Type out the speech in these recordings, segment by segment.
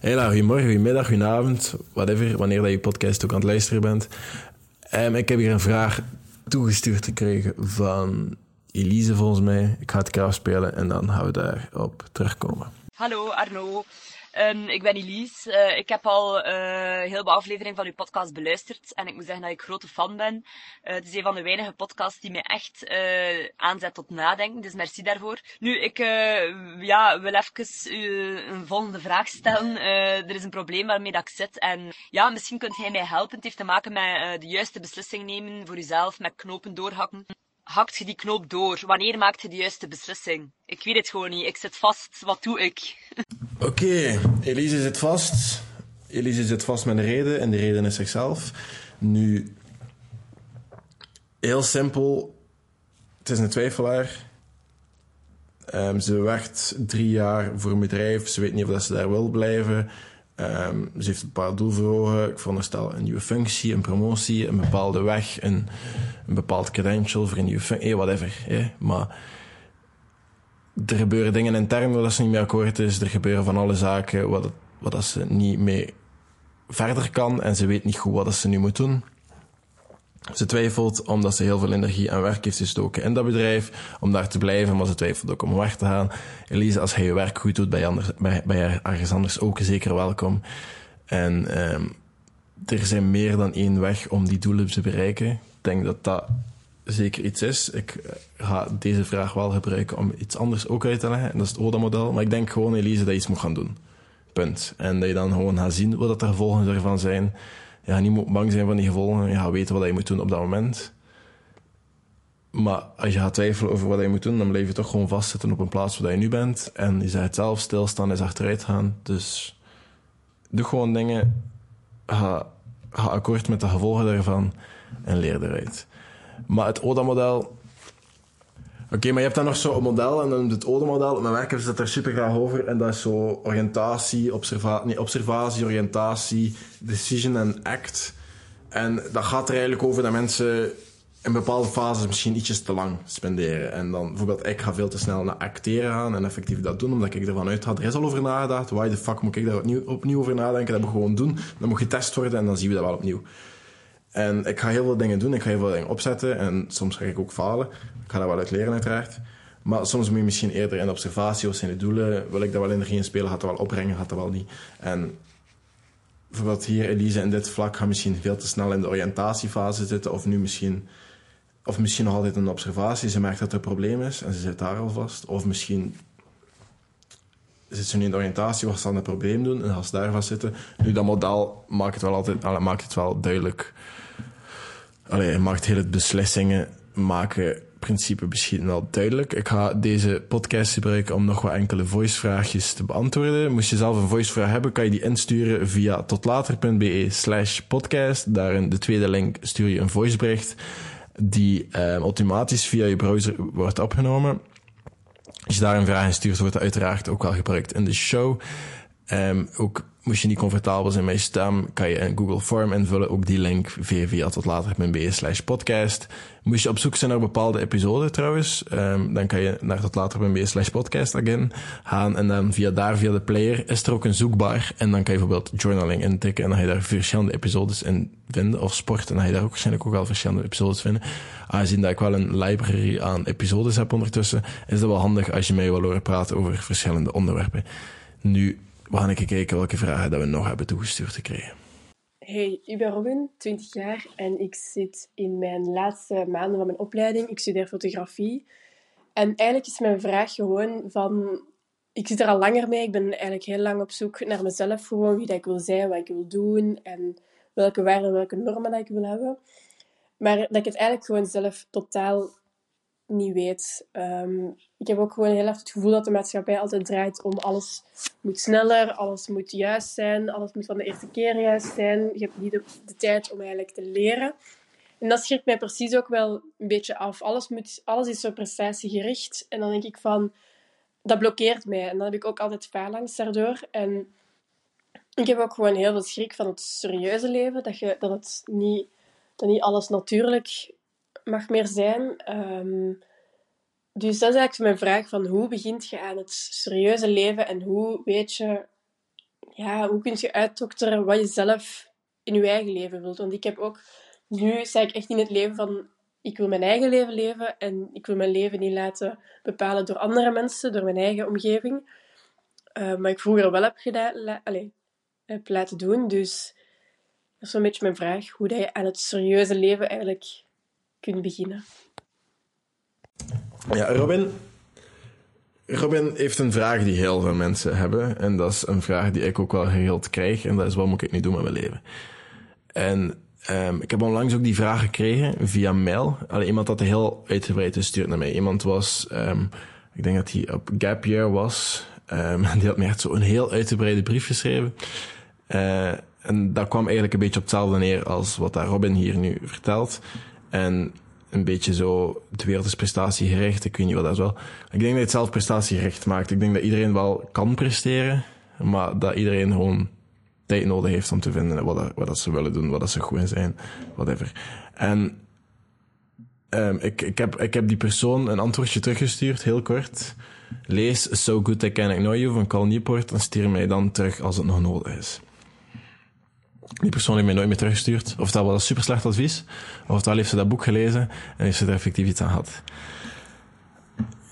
Hela, goedemorgen, goedemiddag, goedenavond, whatever, wanneer dat je podcast ook aan het luisteren bent. Um, ik heb hier een vraag toegestuurd gekregen van Elise, volgens mij. Ik ga het keer afspelen en dan gaan we daarop terugkomen. Hallo Arno. Um, ik ben Elise. Uh, ik heb al uh, heel veel afleveringen van uw podcast beluisterd. En ik moet zeggen dat ik grote fan ben. Uh, het is een van de weinige podcasts die mij echt aanzet tot nadenken. Dus merci daarvoor. Nu, ik ja, wil even u een volgende vraag stellen. er is een probleem waarmee ik zit. En ja, misschien kunt jij mij helpen. Het heeft te maken met de juiste beslissing nemen voor uzelf. Met knopen doorhakken hakt je die knoop door? Wanneer maakt je de juiste beslissing? Ik weet het gewoon niet. Ik zit vast. Wat doe ik? Oké, Elise zit vast. Elise zit vast met een reden en die reden is zichzelf. Nu, heel simpel. Het is een twijfelaar. Um, ze werkt drie jaar voor een bedrijf. Ze weet niet of ze daar wil blijven. Um, ze heeft een paar doel voor ogen. Ik veronderstel een nieuwe functie, een promotie, een bepaalde weg, een, een bepaald credential voor een nieuwe functie, eh, whatever. Eh. Maar er gebeuren dingen intern waar ze niet mee akkoord is. Er gebeuren van alle zaken wat, wat ze niet mee verder kan en ze weet niet goed wat ze nu moet doen. Ze twijfelt omdat ze heel veel energie en werk heeft gestoken in dat bedrijf, om daar te blijven, maar ze twijfelt ook om weg te gaan. Elise, als hij je werk goed doet, je, anders, ben je ergens anders ook zeker welkom. En um, er zijn meer dan één weg om die doelen te bereiken. Ik denk dat dat zeker iets is. Ik eh, ga deze vraag wel gebruiken om iets anders ook uit te leggen. En dat is het ODA-model. Maar ik denk gewoon, Elise, dat je iets moet gaan doen. Punt. En dat je dan gewoon gaat zien wat de gevolgen ervan zijn ja, niet bang zijn van die gevolgen. Je gaat weten wat je moet doen op dat moment. Maar als je gaat twijfelen over wat je moet doen, dan blijf je toch gewoon vastzitten op een plaats waar je nu bent. En je zegt zelf, stilstaan is achteruit gaan. Dus doe gewoon dingen. Ga, ga akkoord met de gevolgen daarvan en leer eruit. Maar het ODA-model Oké, maar je hebt dan nog zo'n model, en dan het ODE-model. Mijn werk hebben ze er super graag over. En dat is zo oriëntatie, nee, observatie, oriëntatie, decision en act. En dat gaat er eigenlijk over dat mensen in bepaalde fases misschien ietsjes te lang spenderen. En dan bijvoorbeeld, ik ga veel te snel naar acteren gaan en effectief dat doen, omdat ik ervan uit had, er is al over nagedacht. Why the fuck moet ik daar opnieuw, opnieuw over nadenken? Dat moet gewoon doen. Dan moet getest worden en dan zien we dat wel opnieuw. En ik ga heel veel dingen doen, ik ga heel veel dingen opzetten en soms ga ik ook falen. Ik ga daar wel uit leren uiteraard. Maar soms moet je misschien eerder in observatie of zijn de doelen, wil ik daar wel energie in spelen, gaat dat wel opbrengen, gaat dat wel niet. En bijvoorbeeld hier, Elise, in dit vlak gaat misschien veel te snel in de oriëntatiefase zitten of nu misschien, of misschien nog altijd in de observatie. Ze merkt dat er een probleem is en ze zit daar al vast. Of misschien zit ze nu in de oriëntatie, wat zal een probleem doen en als ze daar vast zitten. Nu, dat model maakt het wel altijd, maakt het wel duidelijk Allee, maakt heel het beslissingen maken principe misschien wel duidelijk. Ik ga deze podcast gebruiken om nog wat enkele voicevraagjes te beantwoorden. Moest je zelf een voicevraag hebben, kan je die insturen via totlater.be slash podcast. Daarin de tweede link stuur je een voicebericht die eh, automatisch via je browser wordt opgenomen. Als je daar een vraag in stuurt, wordt dat uiteraard ook wel gebruikt in de show. Um, ook moest je niet comfortabel zijn met je stem, kan je een Google Form invullen. Ook die link via, tot later.be slash podcast. Moest je op zoek zijn naar bepaalde episoden trouwens, um, dan kan je naar tot later.be slash podcast again gaan. En dan via daar, via de player, is er ook een zoekbar. En dan kan je bijvoorbeeld journaling intikken en dan ga je daar verschillende episodes in vinden. Of sport, en dan ga je daar ook waarschijnlijk ook wel verschillende episodes vinden. Aangezien dat ik wel een library aan episodes heb ondertussen, is dat wel handig als je mij wil horen praten over verschillende onderwerpen. Nu, we gaan even kijken welke vragen dat we nog hebben toegestuurd gekregen. Hey, ik ben Robin, 20 jaar en ik zit in mijn laatste maanden van mijn opleiding. Ik studeer fotografie. En eigenlijk is mijn vraag gewoon van... Ik zit er al langer mee. Ik ben eigenlijk heel lang op zoek naar mezelf. Gewoon wie dat ik wil zijn, wat ik wil doen en welke waarden, welke normen dat ik wil hebben. Maar dat ik het eigenlijk gewoon zelf totaal niet weet. Ehm, ik heb ook gewoon heel erg het gevoel dat de maatschappij altijd draait om alles moet sneller, alles moet juist zijn, alles moet van de eerste keer juist zijn. Je hebt niet de, tijd om eigenlijk te leren. En dat schrikt mij precies ook wel een beetje af. Alles, moet, alles is zo prestatiegericht. En dan denk ik van, dat blokkeert mij. En dan heb ik ook altijd phalanx daardoor. En ik heb ook gewoon heel veel schrik van het serieuze leven. Dat, je, dat, het niet, dat niet alles natuurlijk mag meer zijn. Ehm, dus dat is eigenlijk mijn vraag van hoe begint je aan het serieuze leven en hoe weet je ja, hoe kun je uitdokteren wat je zelf in je eigen leven wilt? Want ik heb ook, nu sta ik echt in het leven van, ik wil mijn eigen leven leven en ik wil mijn leven niet laten bepalen door andere mensen, door mijn eigen omgeving. Uh, maar ik vroeger wel heb, gedaan, la, laten doen, dus dat is een beetje mijn vraag, hoe dat je aan het serieuze leven eigenlijk kunt beginnen. Ja, Robin, Robin heeft een vraag die heel veel mensen hebben. En dat is een vraag die ik ook wel geregeld krijg. En dat is, wat moet ik nu doen met mijn leven? En um, ik heb onlangs ook die vraag gekregen via mail. Allee, iemand had heel uitgebreid gestuurd naar mij. Iemand was, um, ik denk dat hij op Gap Year was. Um, die had me echt zo een heel uitgebreide brief geschreven. Uh, en dat kwam eigenlijk een beetje op hetzelfde neer als wat daar Robin hier nu vertelt. En een beetje zo, de wereld is prestatiegericht, ik weet niet wat dat is wel. Ik denk dat het zelf prestatiegericht maakt. Ik denk dat iedereen wel kan presteren, maar dat iedereen gewoon tijd nodig heeft om te vinden wat, dat, wat dat ze willen doen, wat dat ze goed in zijn, whatever. En um, ik, ik, heb, ik heb die persoon een antwoordje teruggestuurd, heel kort. Lees So Good I Can Ignore You van Cal Newport en stuur mij dan terug als het nog nodig is. Die persoon heeft mij nooit meer teruggestuurd. Of dat was super slecht advies. Of dat heeft ze dat boek gelezen en heeft ze er effectief iets aan gehad.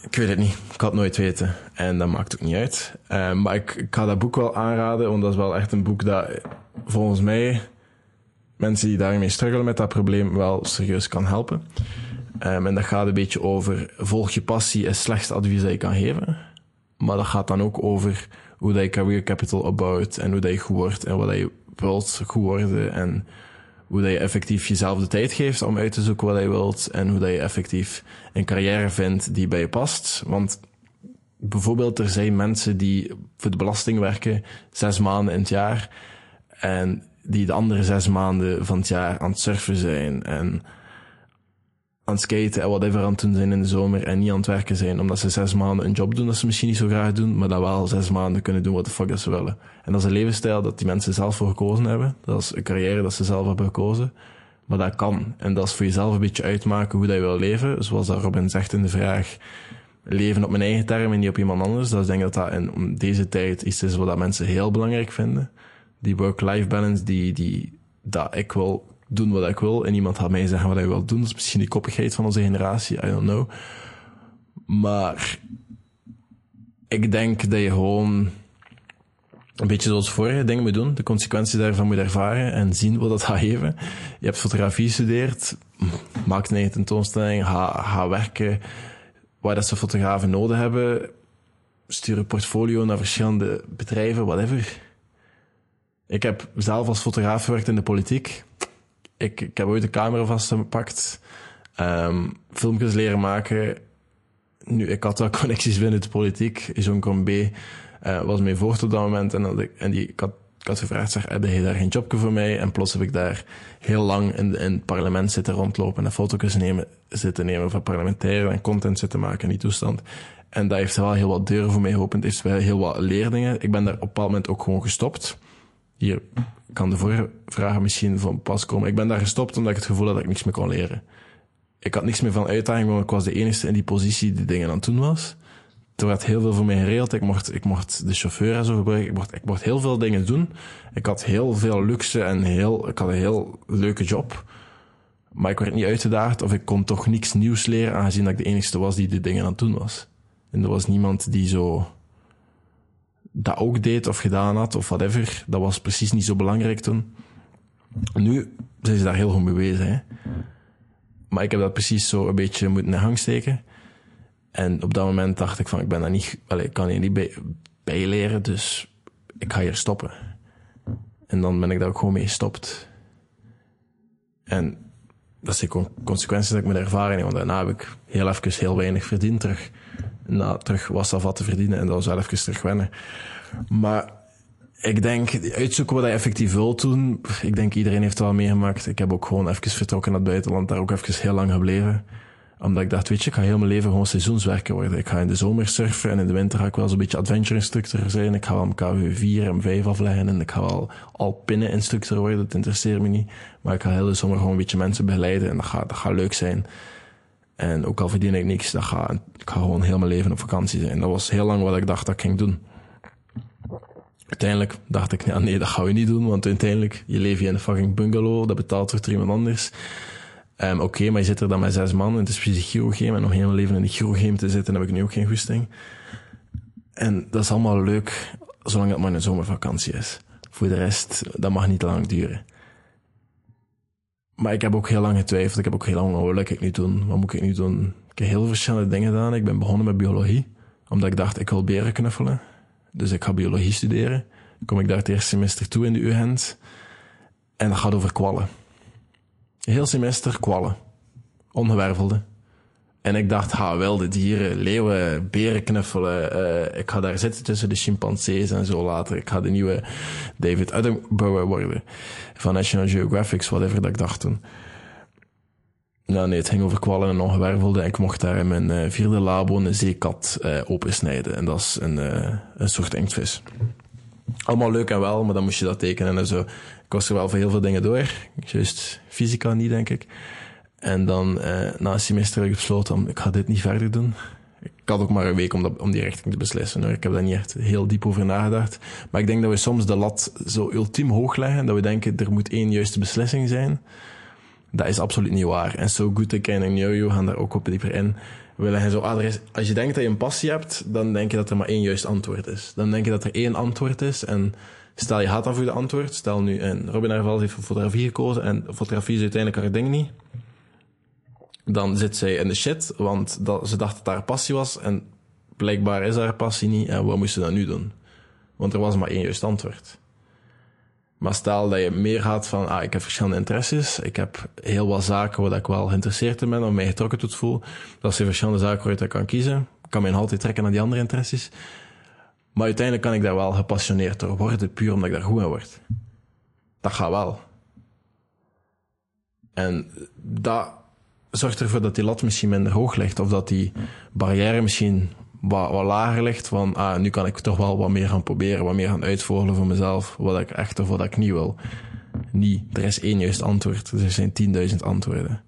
Ik weet het niet. Ik had het nooit weten. En dat maakt ook niet uit. Uh, maar ik, ga dat boek wel aanraden, want dat is wel echt een boek dat volgens mij mensen die daarmee struggelen met dat probleem wel serieus kan helpen. Um, en dat gaat een beetje over volg je passie is slechtste advies dat je kan geven. Maar dat gaat dan ook over hoe dat je career capital opbouwt en hoe dat je goed wordt en wat je wilt geworden en hoe dat je effectief jezelf de tijd geeft om uit te zoeken wat je wilt en hoe dat je effectief een carrière vindt die bij je past. Want bijvoorbeeld er zijn mensen die voor de belasting werken zes maanden in het jaar en die de andere zes maanden van het jaar aan het surfen zijn en aan het skaten en whatever aan het doen zijn in de zomer en niet aan het werken zijn, omdat ze zes maanden een job doen dat ze misschien niet zo graag doen, maar dan wel zes maanden kunnen doen wat de fuck dat ze willen. En dat is een levensstijl dat die mensen zelf voor gekozen hebben. Dat is een carrière dat ze zelf hebben gekozen. Maar dat kan. En dat is voor jezelf een beetje uitmaken hoe dat je wil leven. Zoals dat Robin zegt in de vraag, leven op mijn eigen termen en niet op iemand anders. Dat is denk ik dat dat in deze tijd iets is wat dat mensen heel belangrijk vinden. Die work-life balance, die, die, dat ik wil doen wat ik wil en iemand gaat mij zeggen wat hij wil doen. Dat is misschien die koppigheid van onze generatie, I don't know. Maar ik denk dat je gewoon een beetje zoals vorige dingen moet doen, de consequenties daarvan moet ervaren en zien wat dat gaat geven. Je hebt fotografie gestudeerd, maak een eigen tentoonstelling, ga, ga werken waar dat ze fotografen nodig hebben, stuur een portfolio naar verschillende bedrijven, whatever. Ik heb zelf als fotograaf gewerkt in de politiek ik, ik heb ooit de camera vastgepakt, um, filmpjes leren maken. Nu, ik had wel connecties binnen de politiek. Jean Combé uh, was mee voort op dat moment. En, dat ik, en die, ik, had, ik gevraagd, zeg, heb je daar geen jobje voor mij? En plots heb ik daar heel lang in, in het parlement zitten rondlopen en foto's nemen, zitten nemen van parlementairen en content zitten maken in die toestand. En dat heeft wel heel wat deuren voor mij geopend. heeft wel heel wat leerlingen. Ik ben daar op een bepaald moment ook gewoon gestopt. Hier kan de vorige vragen misschien van pas komen. Ik ben daar gestopt omdat ik het gevoel had dat ik niks meer kon leren. Ik had niks meer van uitdaging, want ik was de enige in die positie die dingen aan het doen was. Er werd heel veel voor mij geregeld. Ik mocht, ik mocht de chauffeur en zo gebruiken. Ik mocht, ik mocht heel veel dingen doen. Ik had heel veel luxe en heel, ik had een heel leuke job. Maar ik werd niet uitgedaagd of ik kon toch niks nieuws leren, aangezien dat ik de enige was die de dingen aan het doen was. En er was niemand die zo dat ook deed of gedaan had of whatever. Dat was precies niet zo belangrijk toen. Nu zijn ze daar heel goed mee bezig. Hè? Maar ik heb dat precies zo een beetje moeten in hang steken. En op dat moment dacht ik van, ik ben daar niet, ik kan hier niet bij, bijleren, dus ik ga hier stoppen. En dan ben ik daar ook gewoon mee gestopt. En dat zijn consequenties dat ik met ervaring want daarna heb ik heel even heel weinig verdiend terug na terug was wat te verdienen en dat was wel even terug wennen. Maar ik denk, uitzoeken wat je effectief wilt doen. Ik denk iedereen heeft het wel meegemaakt. Ik heb ook gewoon even vertrokken naar het buitenland, daar ook even heel lang gebleven. Omdat ik dacht, weet je, ik ga heel mijn leven gewoon seizoenswerker worden. Ik ga in de zomer surfen en in de winter ga ik wel zo'n beetje adventure instructor zijn. Ik ga wel KW 4 en 5 afleggen en ik ga wel alpine instructor worden. Dat interesseert me niet. Maar ik ga heel de zomer gewoon een beetje mensen begeleiden en dat gaat, dat gaat leuk zijn. En ook al verdien ik niks, dan ga, ik ga gewoon heel mijn leven op vakantie zijn. Dat was heel lang wat ik dacht dat ik ging doen. Uiteindelijk dacht ik, nee, dat gaan we niet doen, want uiteindelijk, je leeft je in een fucking bungalow, dat betaalt voor iemand anders. Um, Oké, maar je zit er dan met zes man en het is fysiek chirurgiem en nog helemaal leven in een chirurgiem te zitten, heb ik nu ook geen goesting. En dat is allemaal leuk, zolang het maar een zomervakantie is. Voor de rest, dat mag niet lang duren. Maar ik heb ook heel lang getwijfeld. Ik heb ook heel lang, wat ik nu doen? Wat moet ik nu doen? Ik heb heel verschillende dingen gedaan. Ik ben begonnen met biologie, omdat ik dacht, ik wil beren knuffelen. Dus ik ga biologie studeren. Kom ik daar het eerste semester toe in de UGent. En dat gaat over kwallen. Heel semester kwallen. Ongewervelde. En ik dacht, ha, wilde dieren, leeuwen, beren knuffelen. Uh, ik ga daar zitten tussen de chimpansees en zo later. Ik ga de nieuwe David Attenborough worden. Van National Geographic, whatever dat ik dacht toen. Nou nee, het ging over kwallen en ongewervelde. Ik mocht daar in mijn uh, vierde labo een zeekat uh, opensnijden. En dat is een, een soort inktvis. Allemaal leuk en wel, maar dan moest je dat tekenen en zo. Ik was er wel voor heel veel dingen door. Juist fysica niet, denk ik. En dan uh, na een semester heb ik besloten, ik ga dit niet verder doen. Ik had ook maar een week om, dat, om die richting te beslissen. Hoor. Ik heb daar niet echt heel diep over nagedacht. Maar ik denk dat we soms de lat zo ultiem hoog leggen, dat we denken, er moet één juiste beslissing zijn. Dat is absoluut niet waar. En So Good I Know You gaan daar ook op dieper in. We leggen zo, ah, is, als je denkt dat je een passie hebt, dan denk je dat er maar één juist antwoord is. Dan denk je dat er één antwoord is en stel je gaat dan voor de antwoord. Stel nu, en Robin Hervals heeft voor fotografie gekozen en fotografie is uiteindelijk haar ding niet dan zit zij in de shit, want dat, ze dacht dat haar passie was en blijkbaar is haar passie niet en wat moest ze dan nu doen? Want er was maar één juist antwoord. Maar stel dat je meer gaat van, ah, ik heb verschillende interesses, ik heb heel wat zaken waar ik wel geïnteresseerd in ben, of mij getrokken tot voel, dat zijn verschillende zaken waar ik kan kiezen. Ik kan mij altijd trekken naar die andere interesses. Maar uiteindelijk kan ik daar wel gepassioneerd door worden, puur omdat ik daar goed aan word. Dat gaat wel. En dat zorgt ervoor dat die lat misschien minder hoog ligt. Of dat die barrière misschien wat, wat lager ligt. Van, ah, nu kan ik toch wel wat meer gaan proberen. Wat meer gaan uitvogelen voor mezelf. Wat ik echt of wat ik niet wil. Niet. Er is één juist antwoord. Er zijn 10.000 antwoorden.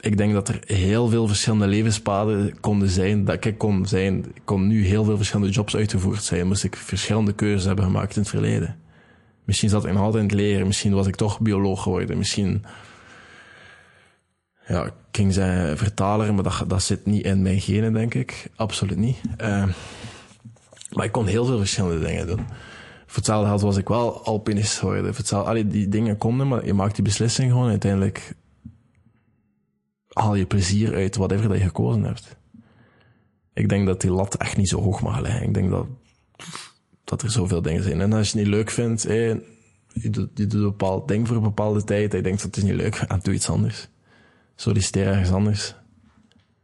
Ik denk dat er heel veel verschillende levenspaden konden zijn. Dat ik kon zijn. Ik kon nu heel veel verschillende jobs uitgevoerd zijn. Moest ik verschillende keuzes hebben gemaakt in het verleden. Misschien zat ik nog altijd in het leren. Misschien was ik toch bioloog geworden. Misschien ja, ik ging zijn vertaler, maar dat, dat zit niet in mijn genen, denk ik. Absoluut niet. Uh, maar ik kon heel veel verschillende dingen doen. Voor hetzelfde geld was ik wel alpinist geworden. Voor hetzelfde, allee, die dingen konden, maar je maakt die beslissing gewoon. Uiteindelijk haal je plezier uit whatever dat je gekozen hebt. Ik denk dat die lat echt niet zo hoog mag liggen. Ik denk dat, dat er zoveel dingen zijn. En als je het niet leuk vindt, je, doet, je doet een bepaald ding voor een bepaalde tijd. Ik denk dat het is niet leuk, en doe iets anders solliciteer ergens anders.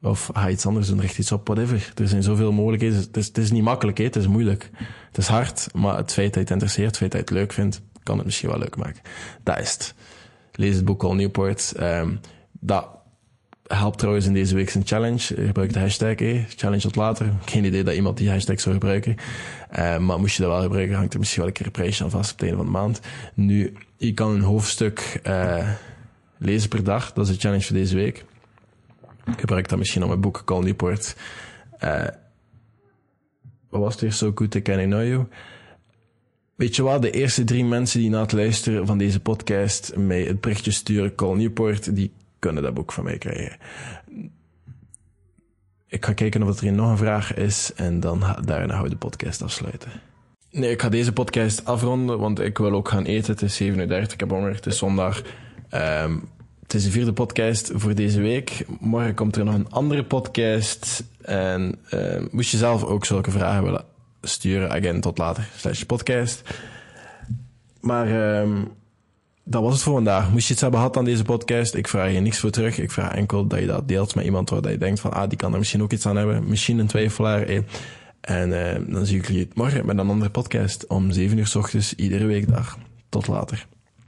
Of ga iets anders doen, richt iets op, whatever. Er zijn zoveel mogelijkheden. Het is, het is niet makkelijk, het is moeilijk. Het is hard, maar het feit dat je het interesseert, het feit dat je het leuk vindt, kan het misschien wel leuk maken. Dat is het. Lees het boek Al Newport. Um, dat helpt trouwens in deze week zijn challenge. Gebruik de hashtag, eh, challenge tot later. Geen idee dat iemand die hashtag zou gebruiken. Uh, maar moest je dat wel gebruiken, hangt er misschien wel een keer een prijsje aan vast op het einde van de maand. Nu, je kan een hoofdstuk... Uh, lezen per dag. Dat is de challenge voor deze week. Ik gebruik dat misschien op mijn boek Call Newport. Uh, wat was het weer? So Good I Can Know. Weet je wat? De eerste drie mensen die na het luisteren van deze podcast mij het berichtje sturen, Call Newport, die kunnen dat boek van mij krijgen. Ik ga kijken of er nog een vraag is en dan daarna gaan we de podcast afsluiten. Nee, ik ga deze podcast afronden, want ik wil ook gaan eten. Het is 37, ik heb honger, het is zondag. Um, het is de vierde podcast voor deze week. Morgen komt er nog een andere podcast. En uh, moest je zelf ook zulke vragen willen sturen, again, tot later, slash podcast. Maar um, dat was het voor vandaag. Moest je iets hebben gehad aan deze podcast, ik vraag je niks voor terug. Ik vraag enkel dat je dat deelt met iemand waar je denkt van, ah, die kan er misschien ook iets aan hebben. Misschien een twijfelaar. Eh. En uh, dan zie ik jullie morgen met een andere podcast om 7 uur s ochtends, iedere weekdag. Tot later.